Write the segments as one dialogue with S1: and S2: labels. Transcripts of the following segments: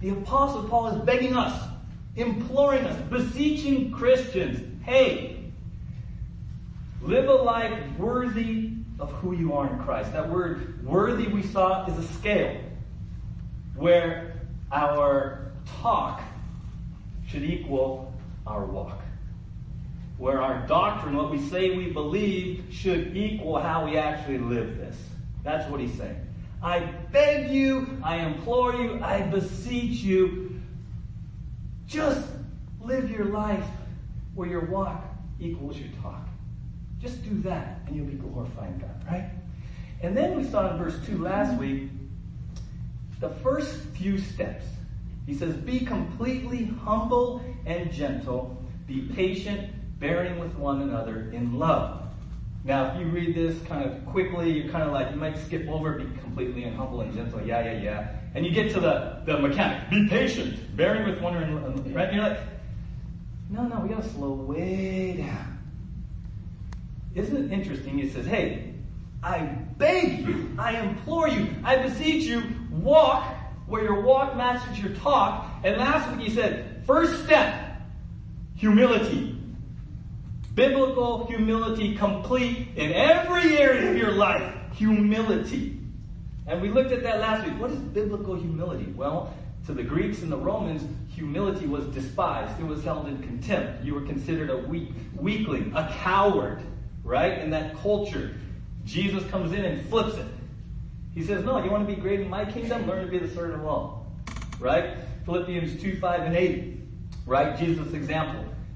S1: The Apostle Paul is begging us, imploring us, beseeching Christians, hey, live a life worthy of who you are in Christ. That word worthy we saw is a scale where our talk should equal our walk. Where our doctrine, what we say we believe, should equal how we actually live this. That's what he's saying. I beg you, I implore you, I beseech you, just live your life where your walk equals your talk. Just do that and you'll be glorifying God, right? And then we saw in verse 2 last week the first few steps. He says, Be completely humble and gentle, be patient, bearing with one another in love. Now, if you read this kind of quickly, you're kind of like, you might skip over, be completely and humble and gentle, yeah, yeah, yeah. And you get to the, the mechanic, be patient, bearing with one another, right? And you're like, no, no, we gotta slow way down. Isn't it interesting? It says, hey, I beg you, I implore you, I beseech you, walk where your walk matches your talk. And last week he said, first step, humility. Biblical humility complete in every area of your life. Humility. And we looked at that last week. What is biblical humility? Well, to the Greeks and the Romans, humility was despised. It was held in contempt. You were considered a weak, weakling, a coward, right? In that culture. Jesus comes in and flips it. He says, no, you want to be great in my kingdom? Learn to be the servant of all. Right? Philippians 2, 5, and 8. Right? Jesus' example.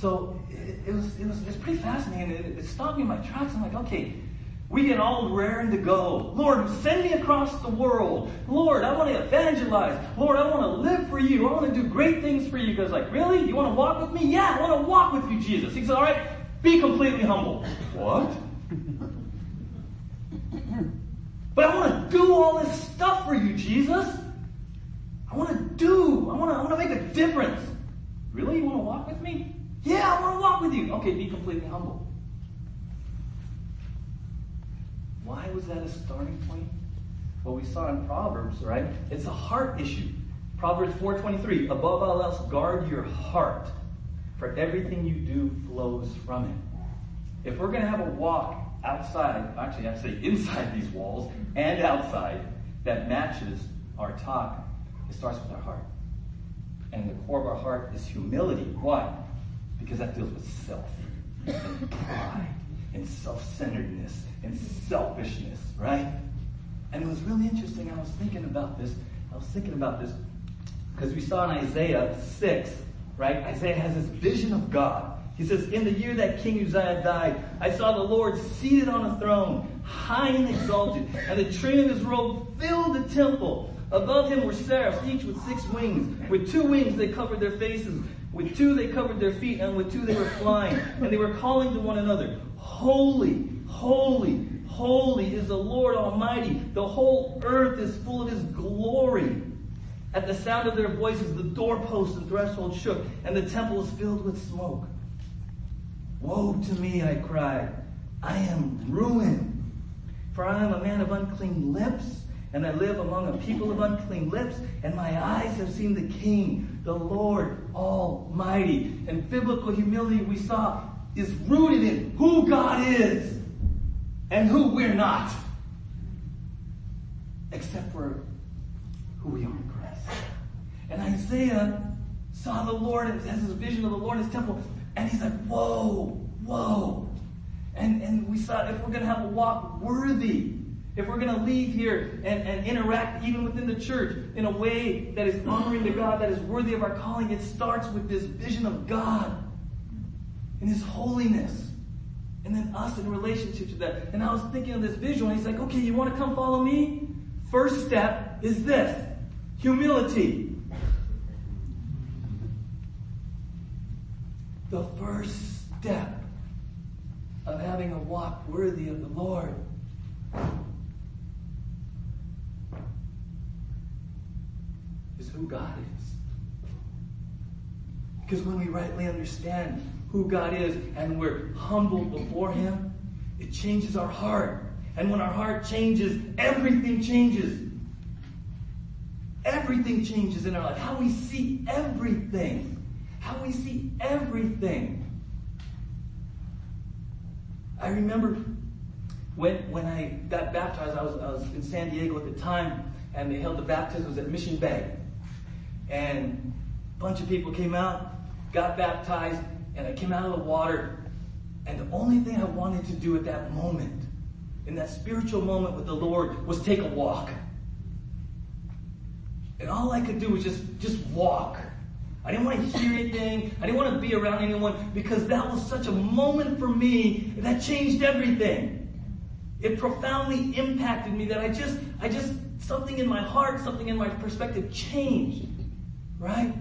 S1: So it, it was, it was, it was pretty fascinating. It, it stopped me in my tracks. I'm like, okay, we get all raring to go. Lord, send me across the world. Lord, I want to evangelize. Lord, I want to live for you. I want to do great things for you. Because like, really? You want to walk with me? Yeah, I want to walk with you, Jesus. He said, all right, be completely humble. What? but I want to do all this stuff for you, Jesus. I want to do. I want to, I want to make a difference. Really? You want to walk with me? Yeah, I want to walk with you. Okay, be completely humble. Why was that a starting point? Well, we saw in Proverbs, right? It's a heart issue. Proverbs 4:23, above all else guard your heart, for everything you do flows from it. If we're going to have a walk outside, actually I'd say inside these walls and outside that matches our talk, it starts with our heart. And the core of our heart is humility. Why? Because that deals with self and pride and self-centeredness and selfishness, right? And it was really interesting. I was thinking about this. I was thinking about this because we saw in Isaiah 6, right? Isaiah has this vision of God. He says, In the year that King Uzziah died, I saw the Lord seated on a throne, high and exalted, and the train of his robe filled the temple. Above him were seraphs, each with six wings. With two wings they covered their faces. With two they covered their feet, and with two they were flying. And they were calling to one another, Holy, holy, holy is the Lord Almighty. The whole earth is full of his glory. At the sound of their voices, the doorposts and threshold shook, and the temple was filled with smoke. Woe to me, I cried. I am ruined. For I am a man of unclean lips, and I live among a people of unclean lips, and my eyes have seen the King, the Lord Almighty. And biblical humility we saw is rooted in who God is and who we're not. Except for who we are in Christ. And Isaiah saw the Lord, has his vision of the Lord in his temple, and he's like, whoa, whoa. And, and we saw if we're going to have a walk worthy, if we're going to leave here and, and interact even within the church in a way that is honoring to God, that is worthy of our calling, it starts with this vision of God and His holiness. And then us in relationship to that. And I was thinking of this visual, and he's like, okay, you want to come follow me? First step is this humility.
S2: the first step of having a walk worthy of the Lord. Is who God is. Because when we rightly understand who God is and we're humbled before Him, it changes our heart. And when our heart changes, everything changes. Everything changes in our life. How we see everything. How we see everything. I remember when, when I got baptized, I was, I was in San Diego at the time, and they held the baptisms at Mission Bay. And a bunch of people came out, got baptized, and I came out of the water. And the only thing I wanted to do at that moment, in that spiritual moment with the Lord, was take a walk. And all I could do was just, just walk. I didn't want to hear anything. I didn't want to be around anyone because that was such a moment for me that changed everything. It profoundly impacted me that I just, I just, something in my heart, something in my perspective changed. Right?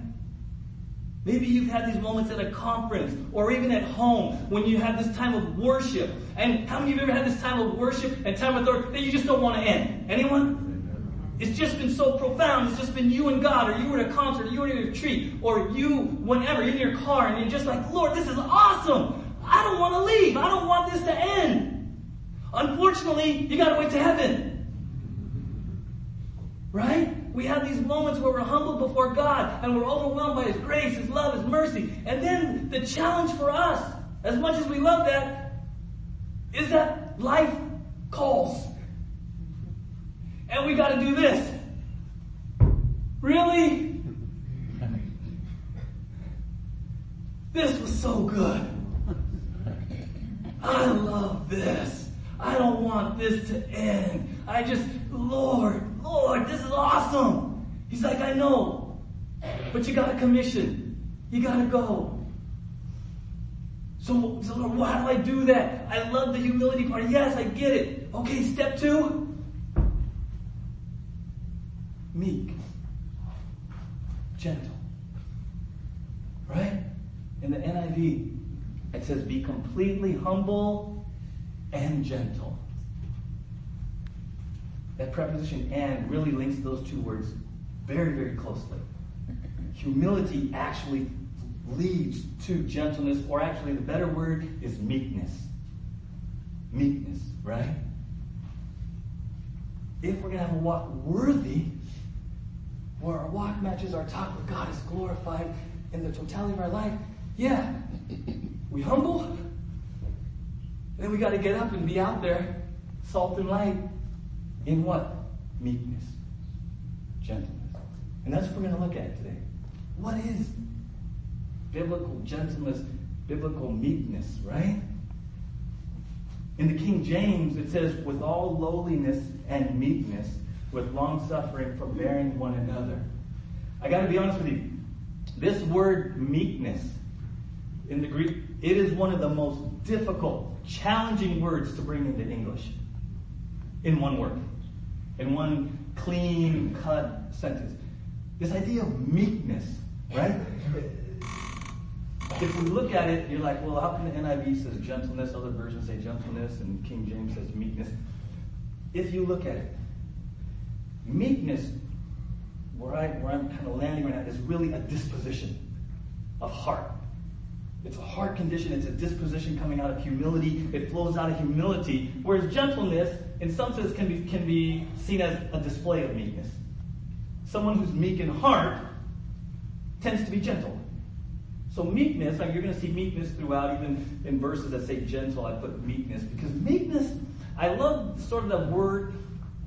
S2: Maybe you've had these moments at a conference or even at home when you have this time of worship. And how many of you have ever had this time of worship and time of authority that you just don't want to end? Anyone? It's just been so profound. It's just been you and God, or you were at a concert, or you were at a retreat, or you, whenever, in your car, and you're just like, Lord, this is awesome. I don't want to leave. I don't want this to end. Unfortunately, you gotta wait to heaven. Right? We have these moments where we're humbled before God and we're overwhelmed by His grace, His love, His mercy. And then the challenge for us, as much as we love that, is that life calls. And we gotta do this. Really? This was so good. I love this. I don't want this to end. I just, Lord, Lord, this is awesome. He's like, I know. But you got a commission. You got to go. So, so Lord, how do I do that? I love the humility part. Yes, I get it. Okay, step two. Meek. Gentle. Right? In the NIV, it says, be completely humble and gentle. That preposition and really links those two words very, very closely. Humility actually leads to gentleness, or actually, the better word is meekness. Meekness, right? If we're going to have a walk worthy, where our walk matches our talk with God is glorified in the totality of our life, yeah, we humble, then we got to get up and be out there, salt and light, in what? Meekness, gentleness. And that's what we're going to look at today. What is biblical gentleness, biblical meekness, right? In the King James, it says, with all lowliness and meekness, with long suffering, forbearing one another. I got to be honest with you. This word meekness in the Greek, it is one of the most difficult, challenging words to bring into English in one word, in one clean cut sentence. This idea of meekness, right? If we look at it, you're like, well, how come the NIV says gentleness, other versions say gentleness, and King James says meekness? If you look at it, meekness, where, I, where I'm kind of landing right now, is really a disposition of heart. It's a heart condition. It's a disposition coming out of humility. It flows out of humility. Whereas gentleness, in some sense, can be, can be seen as a display of meekness. Someone who's meek in heart tends to be gentle. So meekness, like you're going to see meekness throughout, even in verses that say gentle, I put meekness. Because meekness, I love sort of the word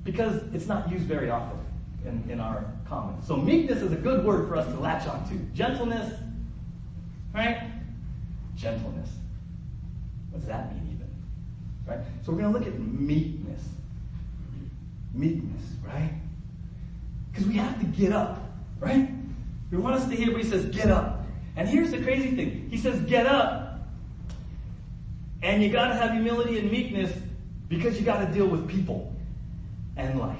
S2: because it's not used very often in, in our common. So meekness is a good word for us to latch on to. Gentleness, right? Gentleness. What does that mean? Right? So we're going to look at meekness. Meekness, right? Because we have to get up, right? We want us to hear, but he says, get up. And here's the crazy thing. He says, get up. And you got to have humility and meekness because you got to deal with people and life.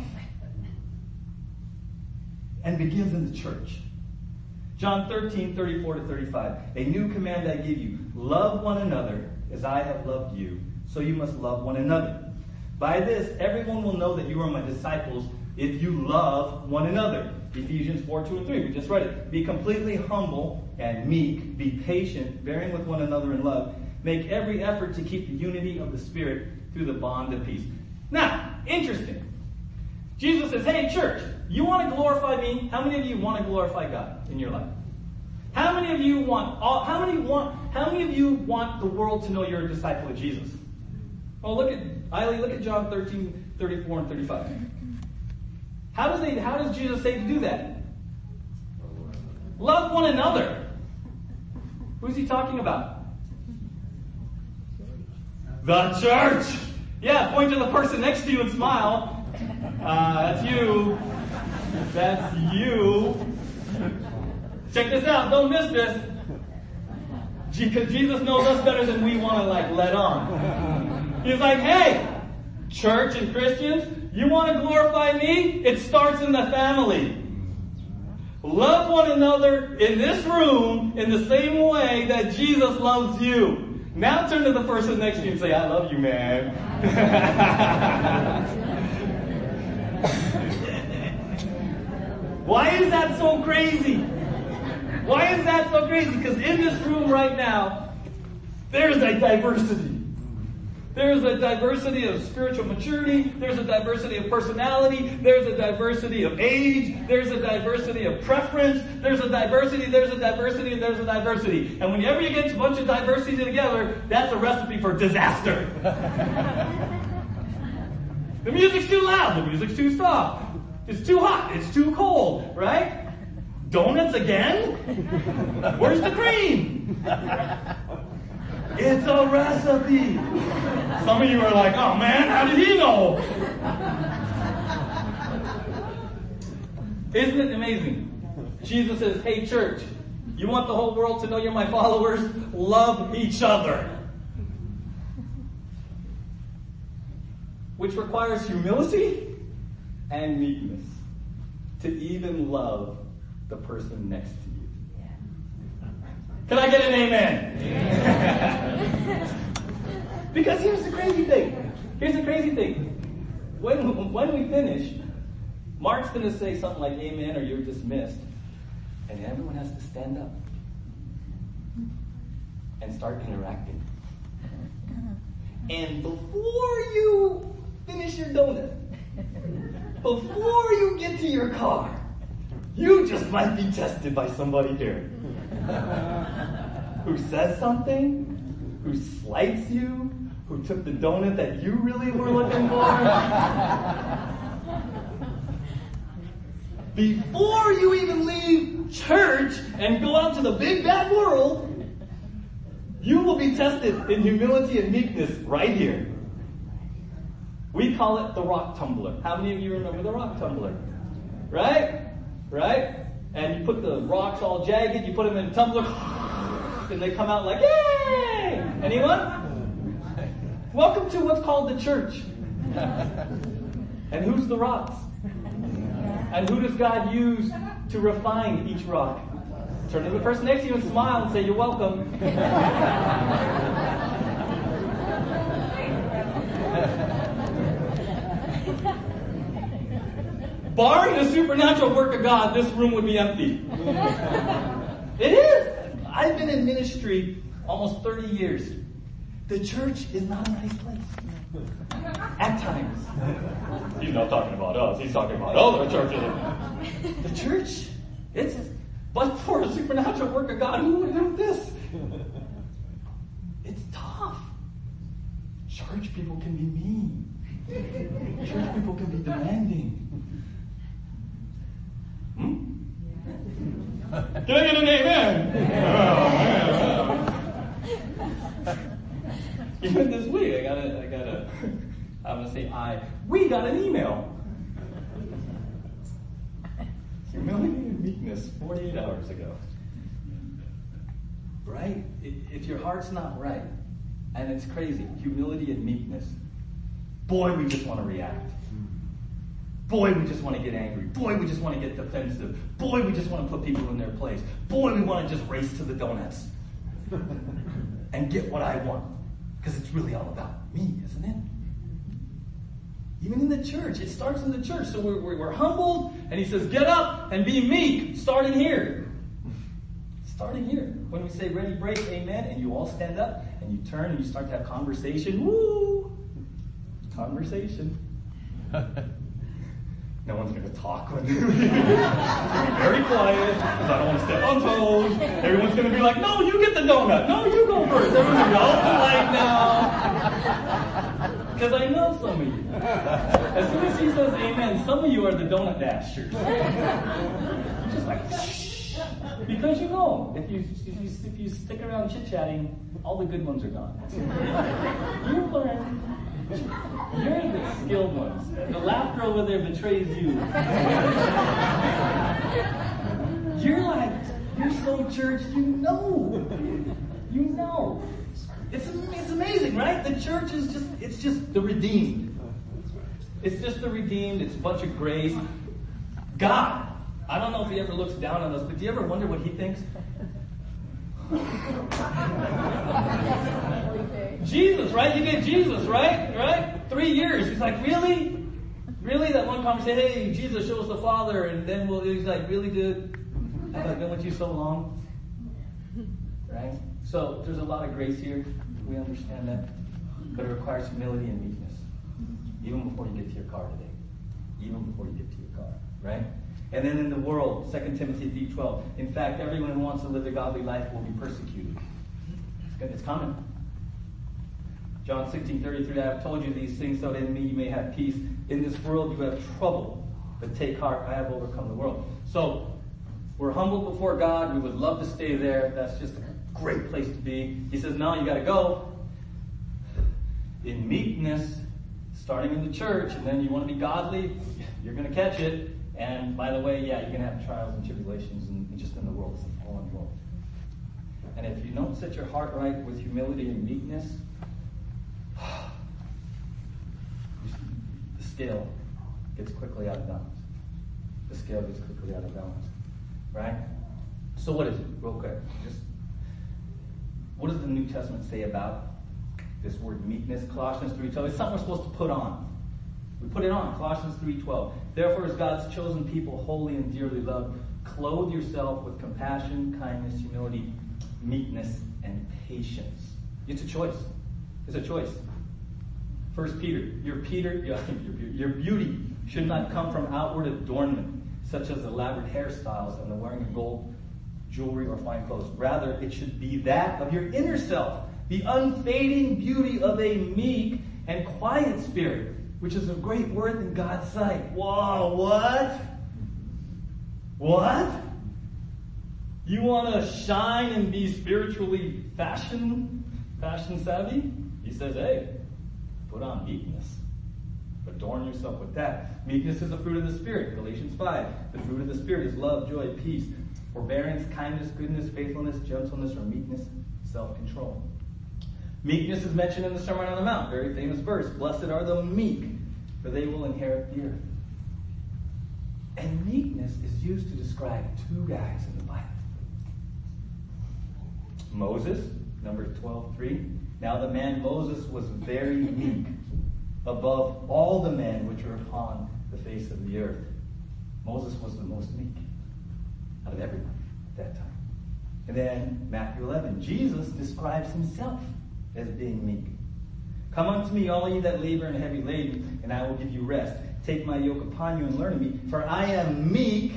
S2: And begins in the church.
S1: John 13, 34 to 35. A new command I give you love one another as I have loved you, so you must love one another. By this, everyone will know that you are my disciples if you love one another. Ephesians 4, 2 and 3. We just read it. Be completely humble and meek. Be patient, bearing with one another in love. Make every effort to keep the unity of the Spirit through the bond of peace. Now, interesting. Jesus says, hey, church, you want to glorify me? How many of you want to glorify God in your life? How many of you want, how many want, how many of you want the world to know you're a disciple of Jesus? Oh, look at, Eiley, look at John 13, 34 and 35. How does, they, how does Jesus say to do that? Love one another. Who's he talking about? The church. Yeah, point to the person next to you and smile. Uh, that's you. That's you. Check this out. Don't miss this. Because Jesus knows us better than we want to like let on. He's like, hey, church and Christians, you want to glorify me? It starts in the family. Love one another in this room in the same way that Jesus loves you. Now turn to the person next to you and say, I love you, man. Why is that so crazy? Why is that so crazy? Because in this room right now, there's a diversity. There's a diversity of spiritual maturity. There's a diversity of personality. There's a diversity of age. There's a diversity of preference. There's a diversity, there's a diversity, and there's a diversity. And whenever you get a bunch of diversity together, that's a recipe for disaster. the music's too loud. The music's too soft. It's too hot. It's too cold, right? Donuts again? Where's the cream? It's a recipe. Some of you are like, oh man, how did he know? Isn't it amazing? Jesus says, hey church, you want the whole world to know you're my followers? Love each other. Which requires humility and meekness to even love the person next to you. Can I get an amen? because here's the crazy thing. Here's the crazy thing. When, when we finish, Mark's going to say something like amen or you're dismissed. And everyone has to stand up and start interacting. And before you finish your donut, before you get to your car, you just might be tested by somebody here who says something, who slights you, who took the donut that you really were looking for. Before you even leave church and go out to the big bad world, you will be tested in humility and meekness right here. We call it the rock tumbler. How many of you remember the rock tumbler? Right? Right? And you put the rocks all jagged, you put them in a tumbler, and they come out like, yay! Anyone? Welcome to what's called the church. And who's the rocks? And who does God use to refine each rock? Turn to the person next to you and smile and say, You're welcome. Barring the supernatural work of God, this room would be empty. it is. I've been in ministry almost 30 years. The church is not a nice place. At times. He's not talking about us, he's talking about other churches. The church, it's, but for a supernatural work of God, who would do this? It's tough. Church people can be mean. Church people can be demanding. Can I get an amen? Oh, Even this week, I got a, I got a, I'm gonna say I, we got an email. Humility and meekness 48 hours ago. Right? If your heart's not right, and it's crazy, humility and meekness, boy, we just want to react. Boy, we just want to get angry. Boy, we just want to get defensive. Boy, we just want to put people in their place. boy, we want to just race to the donuts and get what I want. Because it's really all about me, isn't it? Even in the church, it starts in the church. So we're, we're, we're humbled, and he says, Get up and be meek, starting here. Starting here. When we say ready, break, amen, and you all stand up and you turn and you start to have conversation. Woo! Conversation. No one's going to talk when you're very quiet because I don't want to step on toes. Everyone's going to be like, no, you get the donut. No, you go first. Everyone's going to be all polite oh, now. Because I know some of you. As soon as he says amen, some of you are the donut dashers. Just like, shh. Because you know, if you, if you, if you stick around chit chatting, all the good ones are gone. You learn you're the skilled ones. The laughter over there betrays you. You're like, you're so church, you know. You know. It's, it's amazing, right? The church is just, it's just the redeemed. It's just the redeemed, it's a bunch of grace. God, I don't know if he ever looks down on us, but do you ever wonder what he thinks? Jesus, right? You get Jesus, right? Right? Three years. He's like, really? Really? That one conversation, hey, Jesus, show us the Father, and then we'll, he's like, really dude? I've been with you so long? Right? So there's a lot of grace here. We understand that. But it requires humility and meekness. Even before you get to your car today. Even before you get to your car. Right? And then in the world, 2 Timothy 3.12, in fact, everyone who wants to live a godly life will be persecuted. It's coming. John 16.33, I have told you these things so that in me you may have peace. In this world you have trouble, but take heart, I have overcome the world. So, we're humble before God. We would love to stay there. That's just a great place to be. He says, now you got to go in meekness, starting in the church, and then you want to be godly, you're going to catch it. And by the way, yeah, you're going to have trials and tribulations and just in the world. It's a fallen world. And if you don't set your heart right with humility and meekness, the scale gets quickly out of balance. The scale gets quickly out of balance. Right? So what is it? Real quick. Just what does the New Testament say about this word meekness? Colossians 3.12. It's something we're supposed to put on. We put it on. Colossians 3.12. Therefore, as God's chosen people, holy and dearly loved, clothe yourself with compassion, kindness, humility, meekness, and patience. It's a choice. It's a choice. First Peter, your Peter, your, your beauty should not come from outward adornment, such as elaborate hairstyles and the wearing of gold jewelry or fine clothes. Rather, it should be that of your inner self, the unfading beauty of a meek and quiet spirit, which is of great worth in God's sight. Whoa, what? What? You want to shine and be spiritually fashion, fashion savvy? He says, hey, put on meekness. Adorn yourself with that. Meekness is a fruit of the Spirit. Galatians 5. The fruit of the Spirit is love, joy, peace, forbearance, kindness, goodness, faithfulness, gentleness, or meekness, self-control. Meekness is mentioned in the Sermon on the Mount, very famous verse. Blessed are the meek, for they will inherit the earth. And meekness is used to describe two guys in the Bible. Moses, Numbers 12, 3. Now the man Moses was very meek, above all the men which were upon the face of the earth. Moses was the most meek out of everyone at that time. And then Matthew 11, Jesus describes himself as being meek. Come unto me, all ye that labor and heavy laden, and I will give you rest. Take my yoke upon you and learn of me, for I am meek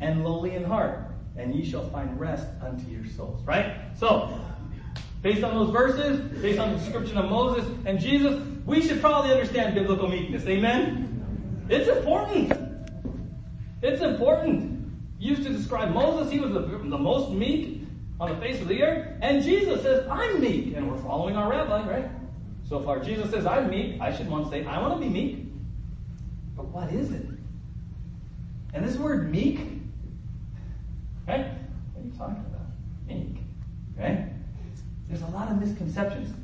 S1: and lowly in heart, and ye shall find rest unto your souls. Right? So, based on those verses, based on the description of Moses and Jesus, we should probably understand biblical meekness. Amen? It's important. It's important. Used to describe Moses, he was the, the most meek on the face of the earth, and Jesus says, I'm meek, and we're following our rabbi, right? So far, Jesus says, I'm meek. I should want to say, I want to be meek. But what is it? And this word meek, right? What are you talking about? Meek, right? There's a lot of misconceptions.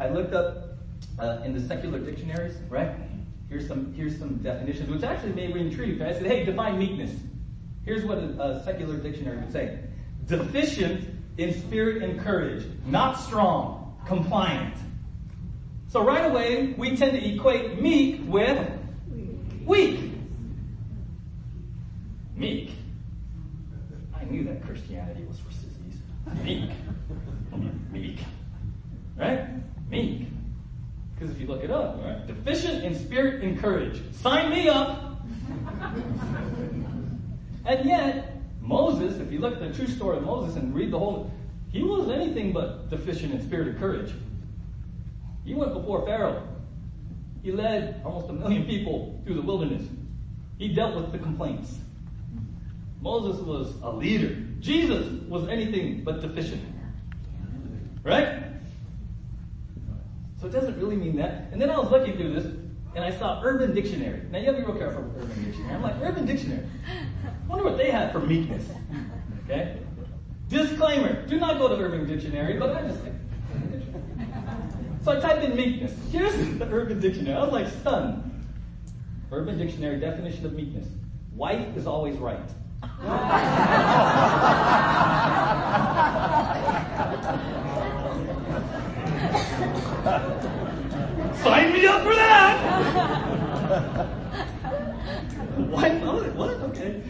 S1: I looked up uh, in the secular dictionaries, right? Here's some here's some definitions, which actually made me intrigued. I said, hey, define meekness. Here's what a, a secular dictionary would say. Deficient in spirit and courage, not strong, compliant. So right away, we tend to equate meek with weak. Meek. I knew that Christianity was for sissies. Meek. Meek. Right? Meek. Because if you look it up, right? Deficient in spirit and courage. Sign me up. and yet, Moses, if you look at the true story of Moses and read the whole, he was anything but deficient in spirit and courage. He went before Pharaoh. He led almost a million people through the wilderness. He dealt with the complaints. Moses was a leader. Jesus was anything but deficient. Right? So it doesn't really mean that. And then I was looking through this, and I saw Urban Dictionary. Now you have to be real careful with Urban Dictionary. I'm like, Urban Dictionary. I wonder what they have for meekness. Okay? Disclaimer, do not go to Urban Dictionary, but I just like, so I typed in meekness. Here's the Urban Dictionary. I was like stunned. Urban Dictionary definition of meekness. Wife is always right. Sign me up for that! Wife, oh, what? Okay.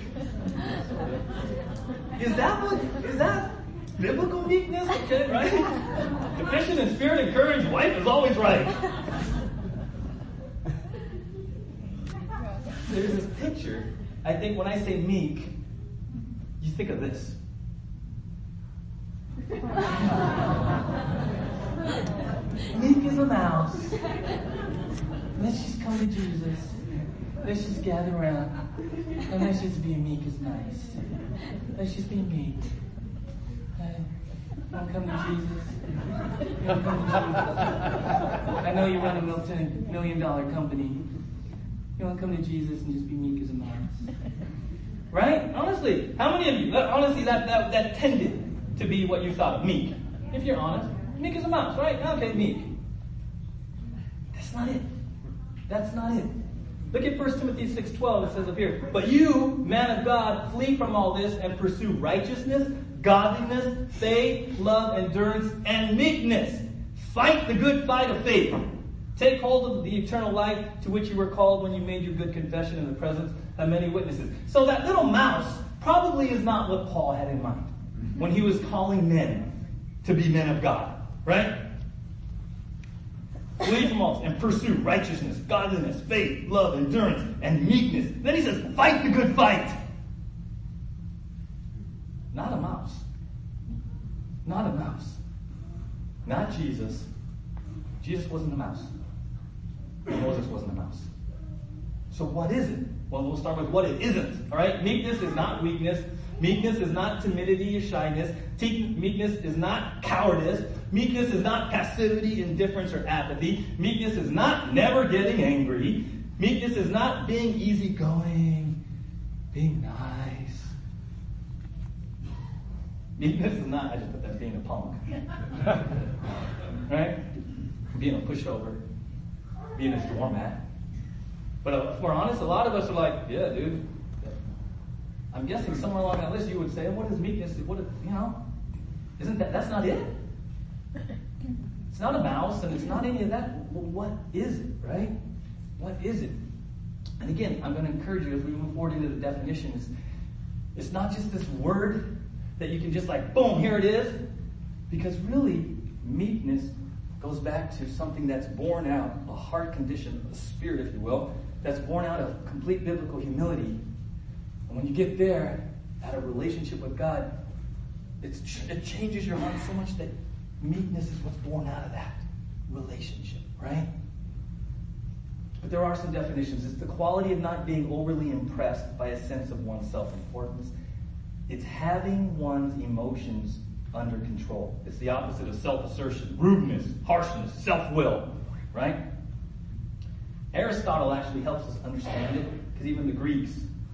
S1: Is that what, is that biblical meekness? Okay, right? Deficient in spirit and courage, wife is always right. There's this picture. I think when I say meek, you think of this. meek as a mouse. Let's just come to Jesus. Let's just gather around. And let's just be meek as nice. Let's just be meek. You want to come to Jesus? Want to come to Jesus? I know you run a multi million dollar company. You want to come to Jesus and just be meek as a mouse? Right? Honestly, how many of you, honestly, that, that, that tended to be what you thought of meek? If you're honest. Meek as a mouse, right? Okay, meek. That's not it. That's not it. Look at 1 Timothy 6.12, it says up here, But you, man of God, flee from all this and pursue righteousness, godliness, faith, love, endurance, and meekness. Fight the good fight of faith. Take hold of the eternal life to which you were called when you made your good confession in the presence of many witnesses. So that little mouse probably is not what Paul had in mind when he was calling men to be men of God. Right? Flee from all and pursue righteousness, godliness, faith, love, endurance, and meekness. Then he says, fight the good fight. Not a mouse. Not a mouse. Not Jesus. Jesus wasn't a mouse. Moses wasn't a mouse. So what is it? Well, we'll start with what it isn't. All right? Meekness is not weakness. Meekness is not timidity or shyness. Meekness is not cowardice. Meekness is not passivity, indifference, or apathy. Meekness is not never getting angry. Meekness is not being easygoing, being nice. Meekness is not, I just put that being a punk. right? Being a pushover, being a doormat. But uh, if we're honest, a lot of us are like, yeah, dude. I'm guessing somewhere along that list you would say, what is meekness? What, is, you know, isn't that, that's not it. It's not a mouse and it's not any of that. Well, what is it, right? What is it? And again, I'm going to encourage you as we move forward into the definitions. It's not just this word that you can just like, boom, here it is. Because really, meekness goes back to something that's born out, a heart condition, a spirit, if you will, that's born out of complete biblical humility. And when you get there, at a relationship with God, it changes your heart so much that meekness is what's born out of that relationship, right? But there are some definitions. It's the quality of not being overly impressed by a sense of one's self importance. It's having one's emotions under control. It's the opposite of self assertion, rudeness, harshness, self will, right? Aristotle actually helps us understand it because even the Greeks,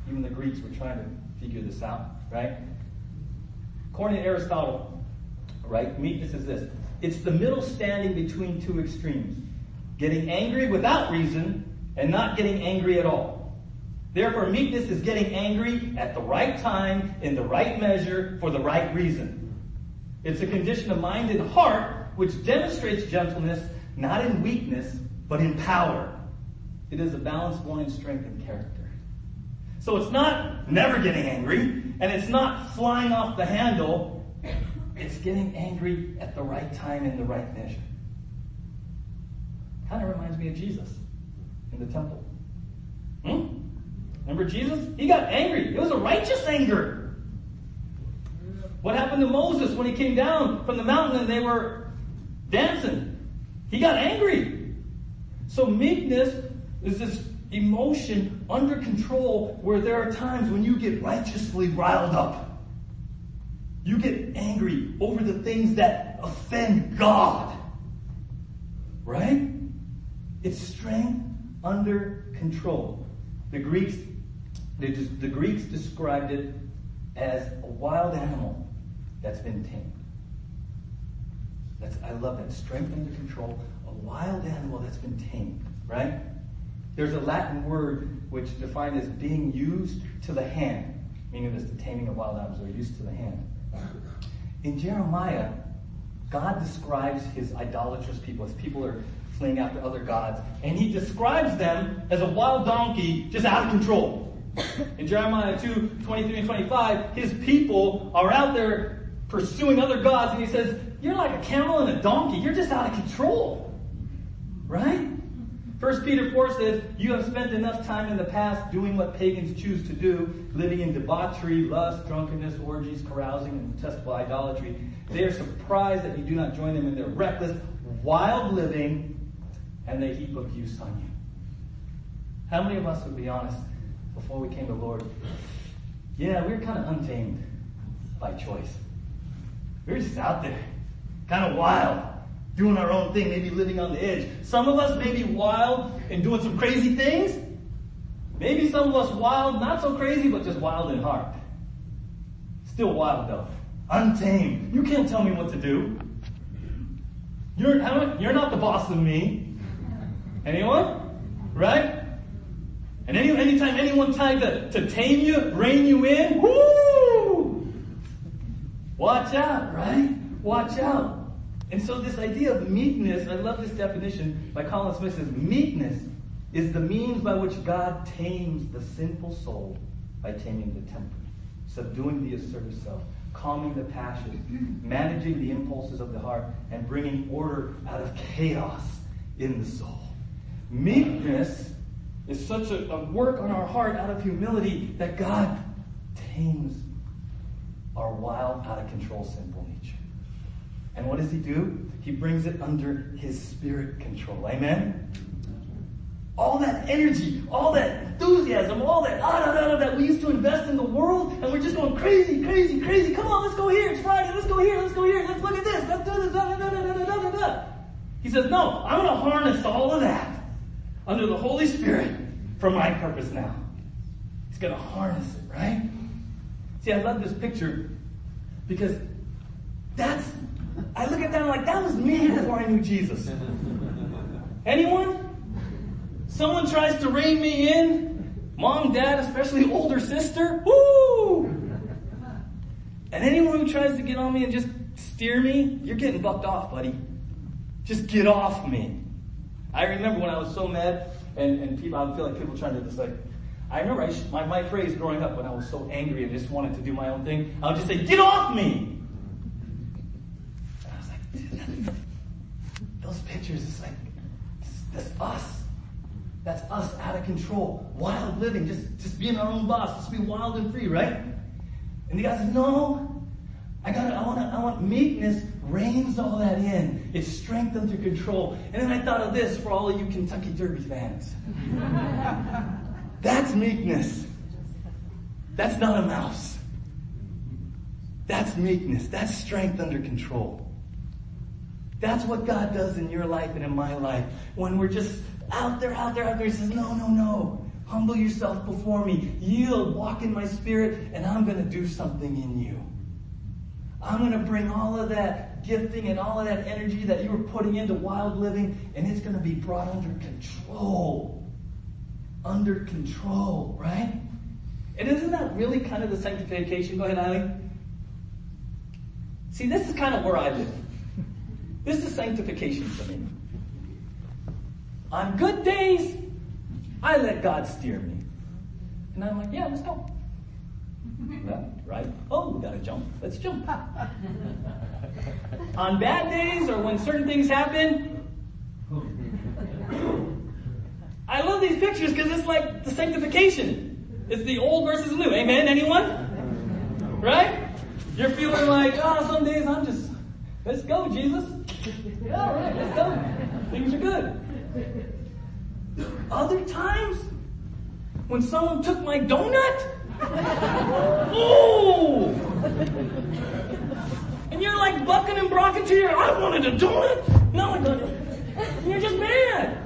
S1: even the Greeks were trying to figure this out, right? According to Aristotle, right, meekness is this it's the middle standing between two extremes getting angry without reason and not getting angry at all. Therefore, meekness is getting angry at the right time, in the right measure, for the right reason. It's a condition of mind and heart which demonstrates gentleness not in weakness, but in power. It is a balance born in strength and character. So it's not never getting angry, and it's not flying off the handle. It's getting angry at the right time in the right measure. Kind of reminds me of Jesus in the temple. Hmm? Remember Jesus? He got angry. It was a righteous anger. What happened to Moses when he came down from the mountain and they were dancing? He got angry. So meekness is this emotion under control where there are times when you get righteously riled up. You get angry over the things that offend God. Right? It's strength under control. The Greeks, just, the Greeks described it as a wild animal that's been tamed. That's, I love that. Strength under control. A wild animal that's been tamed, right? There's a Latin word which defined as being used to the hand, meaning this the taming of wild animals are used to the hand. In Jeremiah, God describes his idolatrous people as people are fleeing after other gods, and he describes them as a wild donkey just out of control. In Jeremiah 2, 23 and 25, his people are out there pursuing other gods, and he says, You're like a camel and a donkey. You're just out of control. Right? First Peter 4 says, You have spent enough time in the past doing what pagans choose to do, living in debauchery, lust, drunkenness, orgies, carousing, and detestable idolatry. They are surprised that you do not join them in their reckless, wild living, and they heap abuse on you. How many of us would be honest before we came to Lord? Yeah, we were kind of untamed by choice. We were just out there, kind of wild doing our own thing, maybe living on the edge. Some of us may be wild and doing some crazy things. Maybe some of us wild, not so crazy, but just wild in heart. Still wild though. Untamed. You can't tell me what to do. You're, you're not the boss of me. Anyone? Right? And any, anytime anyone tried to, to tame you, rein you in, whoo! Watch out, right? Watch out. And so this idea of meekness, I love this definition by Colin Smith says meekness is the means by which God tames the sinful soul by taming the temper, subduing the assertive self, calming the passions, managing the impulses of the heart, and bringing order out of chaos in the soul. Meekness is such a, a work on our heart out of humility that God tames our wild, out of control sinful nature. And what does he do? He brings it under his spirit control. Amen? All that energy, all that enthusiasm, all that ah, da, da, da, that we used to invest in the world, and we're just going crazy, crazy, crazy. Come on, let's go here. It's Friday. Let's go here. Let's go here. Let's look at this. Let's do this. Da, da, da, da, da, da, da. He says, No, I'm going to harness all of that under the Holy Spirit for my purpose now. He's going to harness it, right? See, I love this picture because that's I look at that and like, that was me before I knew Jesus. Anyone? Someone tries to rein me in? Mom, dad, especially older sister? Woo! And anyone who tries to get on me and just steer me, you're getting bucked off, buddy. Just get off me. I remember when I was so mad, and, and people, I feel like people trying to just like, I remember I, my, my phrase growing up when I was so angry and just wanted to do my own thing, I would just say, get off me! Those pictures, it's like, that's us. That's us out of control. Wild living, just, just being our own boss, just be wild and free, right? And the guy says, no, I got I want I want meekness reins all that in. It's strength under control. And then I thought of this for all of you Kentucky Derby fans. That's meekness. That's not a mouse. That's meekness. That's strength under control. That's what God does in your life and in my life. When we're just out there, out there, out there, He says, No, no, no. Humble yourself before me. Yield, walk in my spirit, and I'm going to do something in you. I'm going to bring all of that gifting and all of that energy that you were putting into wild living, and it's going to be brought under control. under control, right? And isn't that really kind of the sanctification? Go ahead, Eileen. See, this is kind of where I live. This is sanctification for me. On good days, I let God steer me. And I'm like, yeah, let's go. Right? Oh, we gotta jump. Let's jump. On bad days or when certain things happen, I love these pictures because it's like the sanctification. It's the old versus the new. Amen? Anyone? Right? You're feeling like, oh, some days I'm just, let's go, Jesus. Yeah. Things are good. Other times, when someone took my donut, oh! And you're like bucking and brocking to your, I wanted a donut. No, I you're just mad.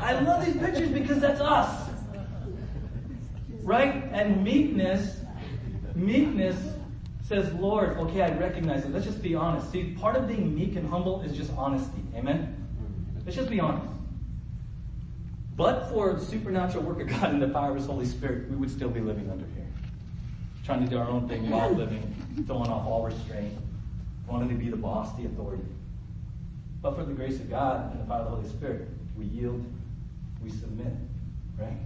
S1: I love these pictures because that's us. Right? And meekness, meekness says, Lord, okay, I recognize it. Let's just be honest. See, part of being meek and humble is just honesty. Amen? Let's just be honest. But for the supernatural work of God and the power of His Holy Spirit, we would still be living under here. Trying to do our own thing while living, throwing off all restraint, wanting to be the boss, the authority. But for the grace of God and the power of the Holy Spirit, we yield, we submit, right?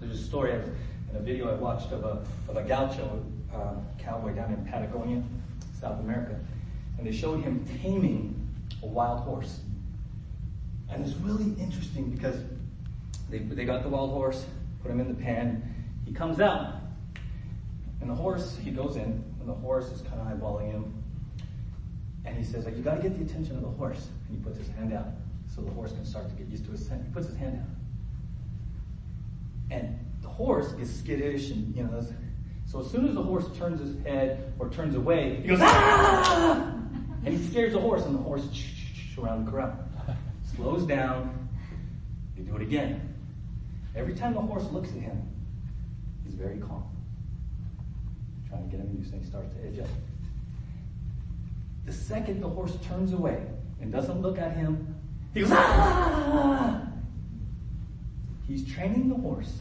S1: There's a story in a video I watched of a, of a gaucho uh, cowboy down in Patagonia, South America, and they showed him taming a wild horse. And it's really interesting because they, they got the wild horse, put him in the pen, he comes out, and the horse, he goes in, and the horse is kind of eyeballing him, and he says, like, You got to get the attention of the horse. And he puts his hand out so the horse can start to get used to his scent. He puts his hand out. And the horse gets skittish and, you know, so as soon as the horse turns his head or turns away, he goes, ah! And he scares the horse, and the horse around the corral. Slows down. You do it again. Every time the horse looks at him, he's very calm. Trying to get him used, and he starts to edge up. The second the horse turns away and doesn't look at him, he goes, ah! He's training the horse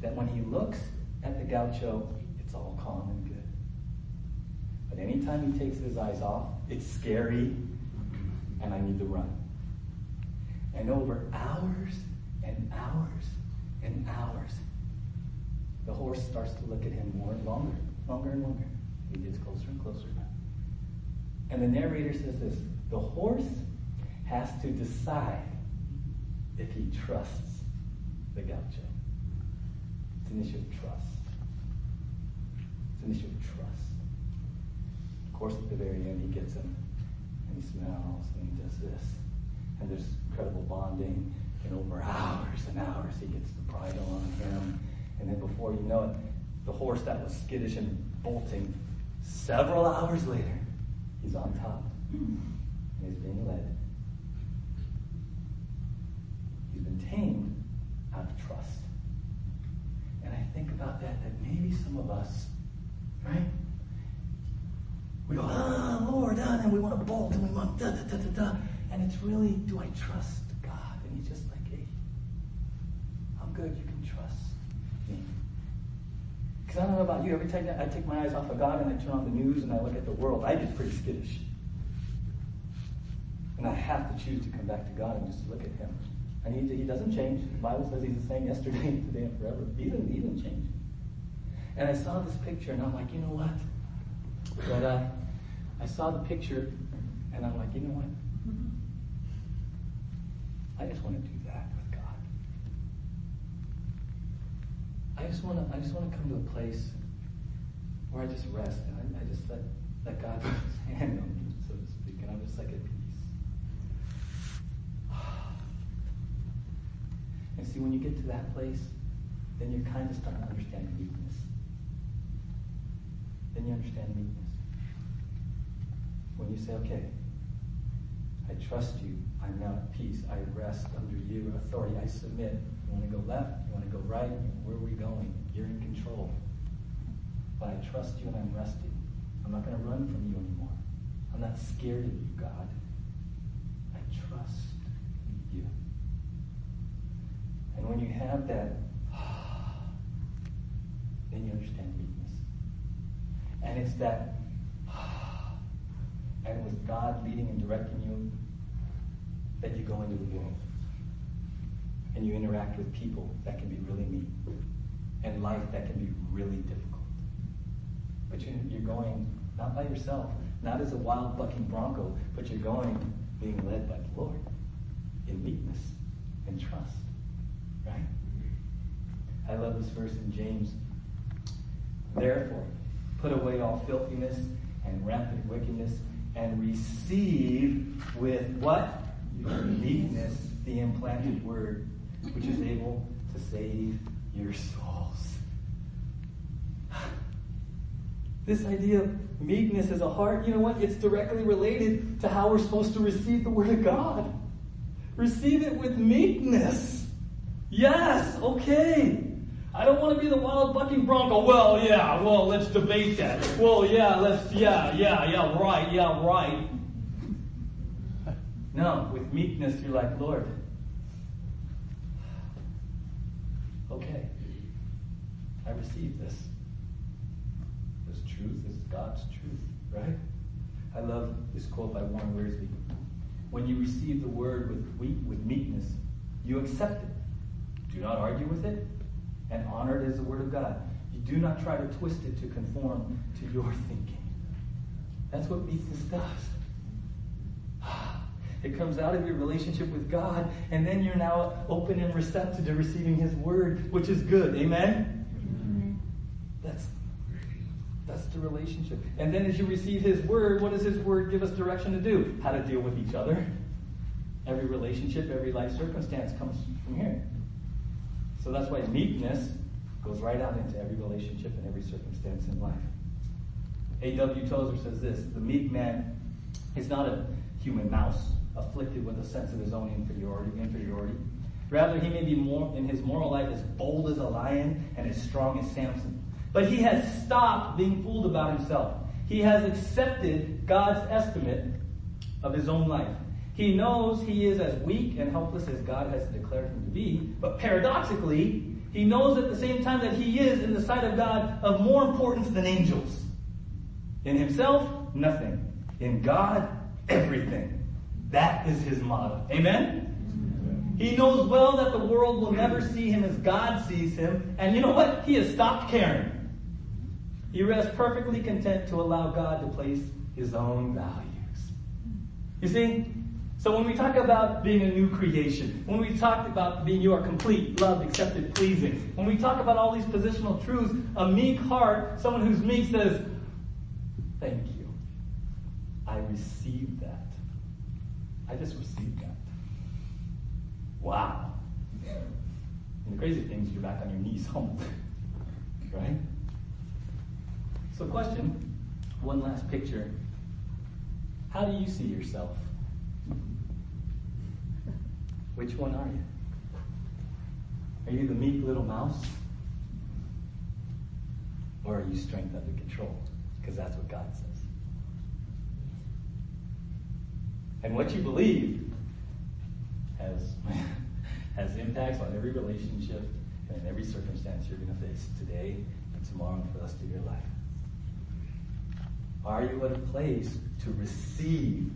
S1: that when he looks at the gaucho, it's all calm and good. But anytime he takes his eyes off, it's scary and I need to run. And over hours and hours and hours, the horse starts to look at him more and longer, longer and longer. He gets closer and closer. And the narrator says this the horse has to decide if he trusts the gaucho. It's an issue of trust. It's an issue of trust. Of course, at the very end, he gets him and he smells and he does this. And there's incredible bonding. And over hours and hours, he gets the bridle on him. And then before you know it, the horse that was skittish and bolting, several hours later, he's on top. And he's being led. He's been tamed out of trust. And I think about that, that maybe some of us, right? We go, ah, Lord, ah, and we want to bolt and we want da da da da da. And it's really, do I trust God? And He's just like, hey, I'm good, you can trust me. Because I don't know about you, every time I take my eyes off of God and I turn on the news and I look at the world, I get pretty skittish. And I have to choose to come back to God and just look at Him. And He, he doesn't change. The Bible says He's the same yesterday, today, and forever. He didn't, he didn't change. And I saw this picture and I'm like, you know what? That I, I saw the picture and I'm like, you know what? I just want to do that with God. I just want to. I just want to come to a place where I just rest and I, I just let let God put His hand on me, so to speak, and I'm just like peace. And see, when you get to that place, then you're kind of starting to understand meekness. Then you understand meekness. When you say, okay, I trust you. I'm now at peace. I rest under you, authority. I submit. You want to go left? You want to go right? Where are we going? You're in control. But I trust you and I'm resting. I'm not going to run from you anymore. I'm not scared of you, God. I trust you.
S2: And when you have that, then you understand weakness. And it's that, and with God leading and directing you, that you go into the world. And you interact with people that can be really mean. And life that can be really difficult. But you're going not by yourself, not as a wild bucking bronco, but you're going being led by the Lord in meekness and trust. Right? I love this verse in James. Therefore, put away all filthiness and rampant wickedness and receive with what? Meekness the implanted word, which is able to save your souls. This idea of meekness as a heart, you know what? It's directly related to how we're supposed to receive the Word of God. Receive it with meekness. Yes, okay. I don't want to be the wild bucking bronco. Well, yeah, well, let's debate that. Well, yeah, let's, yeah, yeah, yeah, right, yeah, right. No, with meekness, you're like, Lord, okay, I receive this. This truth is God's truth, right? I love this quote by Warren Wiersbe. When you receive the word with, weak, with meekness, you accept it. Do not argue with it, and honor it as the word of God. You do not try to twist it to conform to your thinking. That's what meekness does. It comes out of your relationship with God, and then you're now open and receptive to receiving His Word, which is good. Amen? Mm-hmm. That's that's the relationship. And then as you receive His Word, what does His Word give us direction to do? How to deal with each other. Every relationship, every life circumstance comes from here. So that's why meekness goes right out into every relationship and every circumstance in life. A.W. Tozer says this The meek man is not a human mouse afflicted with a sense of his own inferiority. inferiority. Rather, he may be more in his moral life as bold as a lion and as strong as Samson. But he has stopped being fooled about himself. He has accepted God's estimate of his own life. He knows he is as weak and helpless as God has declared him to be, but paradoxically, he knows at the same time that he is, in the sight of God, of more importance than angels. In himself, nothing. In God, everything. That is his motto. Amen? He knows well that the world will never see him as God sees him, and you know what? He has stopped caring. He rests perfectly content to allow God to place his own values. You see? So when we talk about being a new creation, when we talk about being you are complete, loved, accepted, pleasing, when we talk about all these positional truths, a meek heart, someone who's meek says, Thank you. I received that. I just received that. Wow. And the crazy thing is you're back on your knees humbled. right? So, question one last picture. How do you see yourself? Which one are you? Are you the meek little mouse? Or are you strength under control? Because that's what God says. And what you believe has, has impacts on every relationship and every circumstance you're going to face today and tomorrow and for the rest of your life. Are you at a place to receive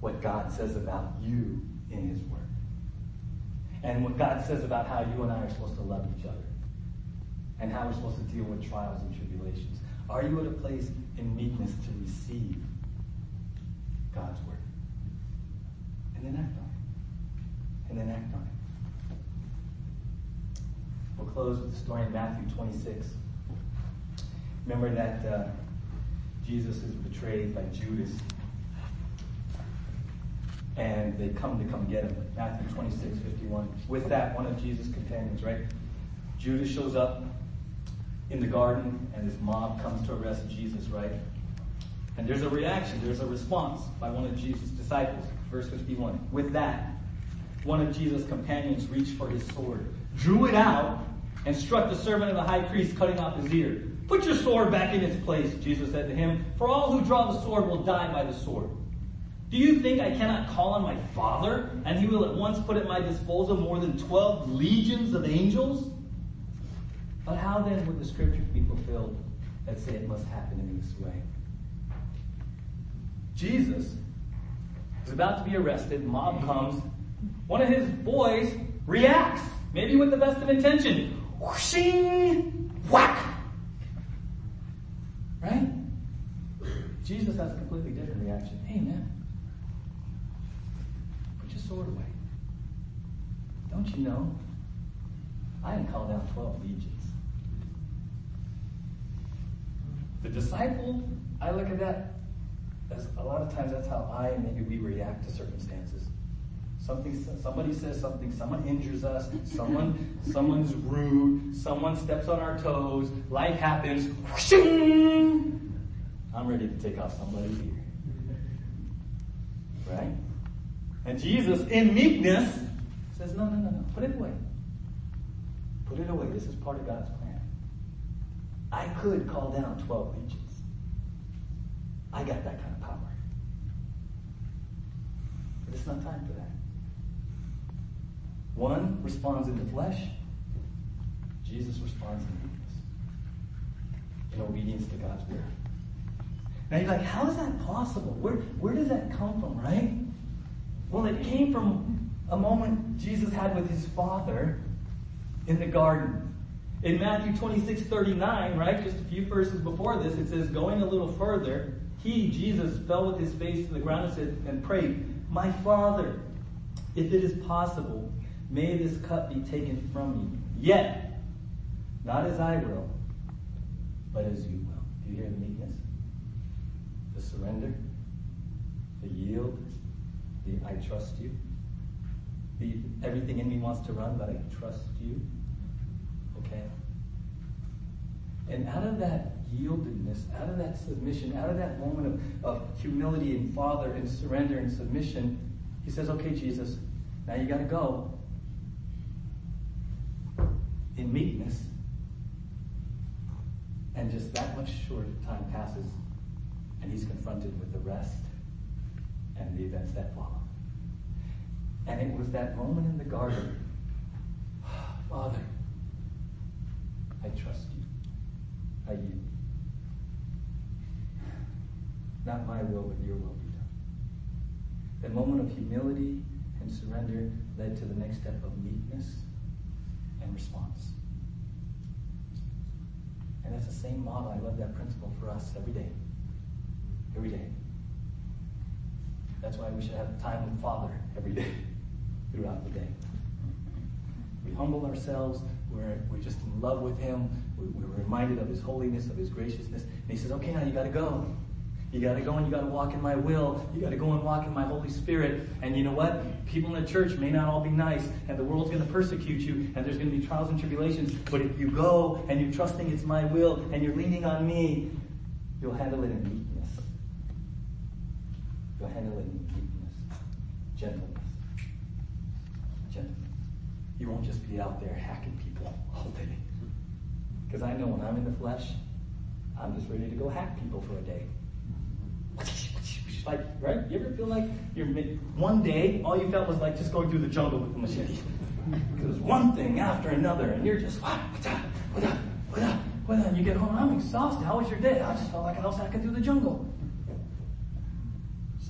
S2: what God says about you in His Word? And what God says about how you and I are supposed to love each other and how we're supposed to deal with trials and tribulations. Are you at a place in meekness to receive God's Word? And then act on it. And then act on it. We'll close with the story in Matthew 26. Remember that uh, Jesus is betrayed by Judas. And they come to come get him. Matthew 26, 51. With that, one of Jesus' companions, right? Judas shows up in the garden, and this mob comes to arrest Jesus, right? And there's a reaction, there's a response by one of Jesus' disciples. Verse 51. With that, one of Jesus' companions reached for his sword, drew it out, and struck the servant of the high priest, cutting off his ear. Put your sword back in its place, Jesus said to him, for all who draw the sword will die by the sword.
S1: Do you think I cannot call on my Father, and he will at once put at my disposal more than 12 legions of angels? But how then would the scriptures be fulfilled that say it must happen in this way? Jesus is about to be arrested, mob comes, one of his boys reacts, maybe with the best of intention. Whooshing! Whack! Right? Jesus has a completely different reaction. Hey, sword away. Don't you know? I didn't call down 12 legions. The disciple, I look at that as a lot of times that's how I and maybe we react to circumstances. Something, somebody says something, someone injures us, someone, someone's rude, someone steps on our toes, life happens. I'm ready to take off somebody's ear. Right? And Jesus, in meekness, says, No, no, no, no. Put it away. Put it away. This is part of God's plan. I could call down 12 legions. I got that kind of power. But it's not time for that. One responds in the flesh, Jesus responds in meekness, in obedience to God's word. Now you're like, how is that possible? Where, where does that come from, right? Well, it came from a moment Jesus had with his Father in the garden. In Matthew 26, 39, right, just a few verses before this, it says, going a little further, he, Jesus, fell with his face to the ground and said, and prayed, My Father, if it is possible, may this cup be taken from me. Yet, not as I will, but as you will. Do you hear the meekness? The surrender? The yield? The I trust you? The everything in me wants to run, but I trust you? Okay? And out of that yieldedness, out of that submission, out of that moment of, of humility and Father and surrender and submission, he says, Okay, Jesus, now you got to go. In meekness, and just that much short time passes, and he's confronted with the rest and the events that follow. And it was that moment in the garden Father, I trust you. I yield. Not my will, but your will be done. That moment of humility and surrender led to the next step of meekness and response. And that's the same model. I love that principle for us every day. Every day. That's why we should have time with Father every day, throughout the day. We humble ourselves. We're, we're just in love with Him. We, we're reminded of His holiness, of His graciousness. And He says, okay, now you got to go. You got to go and you got to walk in my will. You got to go and walk in my Holy Spirit. And you know what? People in the church may not all be nice, and the world's going to persecute you, and there's going to be trials and tribulations. But if you go and you're trusting it's my will, and you're leaning on me, you'll handle it in in meekness, gentleness, gentleness. You won't just be out there hacking people all day. Because I know when I'm in the flesh, I'm just ready to go hack people for a day. Like, right? You ever feel like you're one day all you felt was like just going through the jungle with the machete? Because it was one thing after another, and you're just what up, what up, what up, what up. And you get home, I'm exhausted. How was your day? I just felt like I was hacking through the jungle.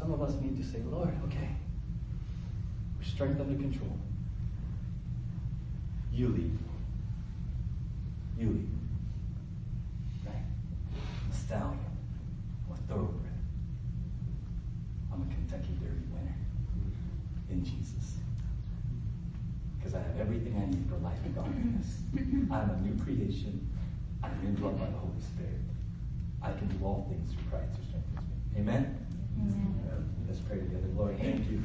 S1: Some of us need to say, Lord, okay, we're strength under control. You lead. You lead. Right? A stallion or a thoroughbred. I'm a Kentucky Derby winner in Jesus. Because I have everything I need for life and godliness. I'm a new creation. I'm indwelt by the Holy Spirit. I can do all things through Christ who strengthens me. Amen. Let's pray together. Lord, thank you.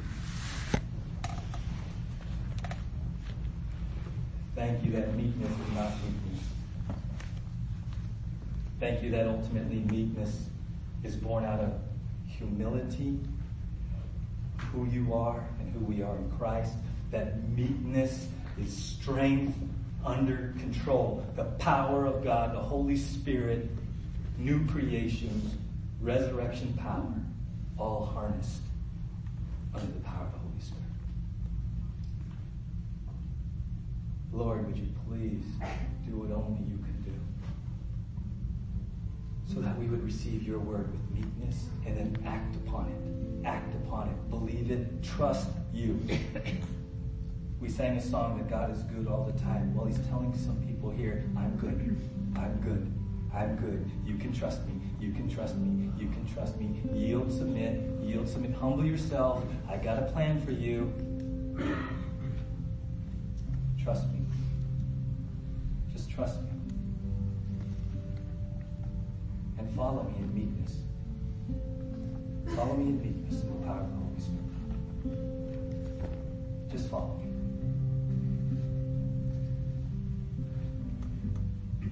S1: Thank you that meekness is not weakness. Thank you that ultimately meekness is born out of humility, who you are and who we are in Christ. That meekness is strength under control. The power of God, the Holy Spirit, new creations, resurrection power, all harnessed
S2: under the power of the Holy Spirit. Lord, would you please do what only you can do? So that we would receive your word with meekness and then act upon it. Act upon it. Believe it. Trust you. We sang a song that God is good all the time. Well, he's telling some people here, I'm good. I'm good. I'm good. You can trust me. You can trust me. You can trust me. Yield, submit. Yield, submit. Humble yourself. I got a plan for you. Trust me. Trust me. And follow me in meekness. Follow me in meekness in the power of the Holy Spirit. Just follow me.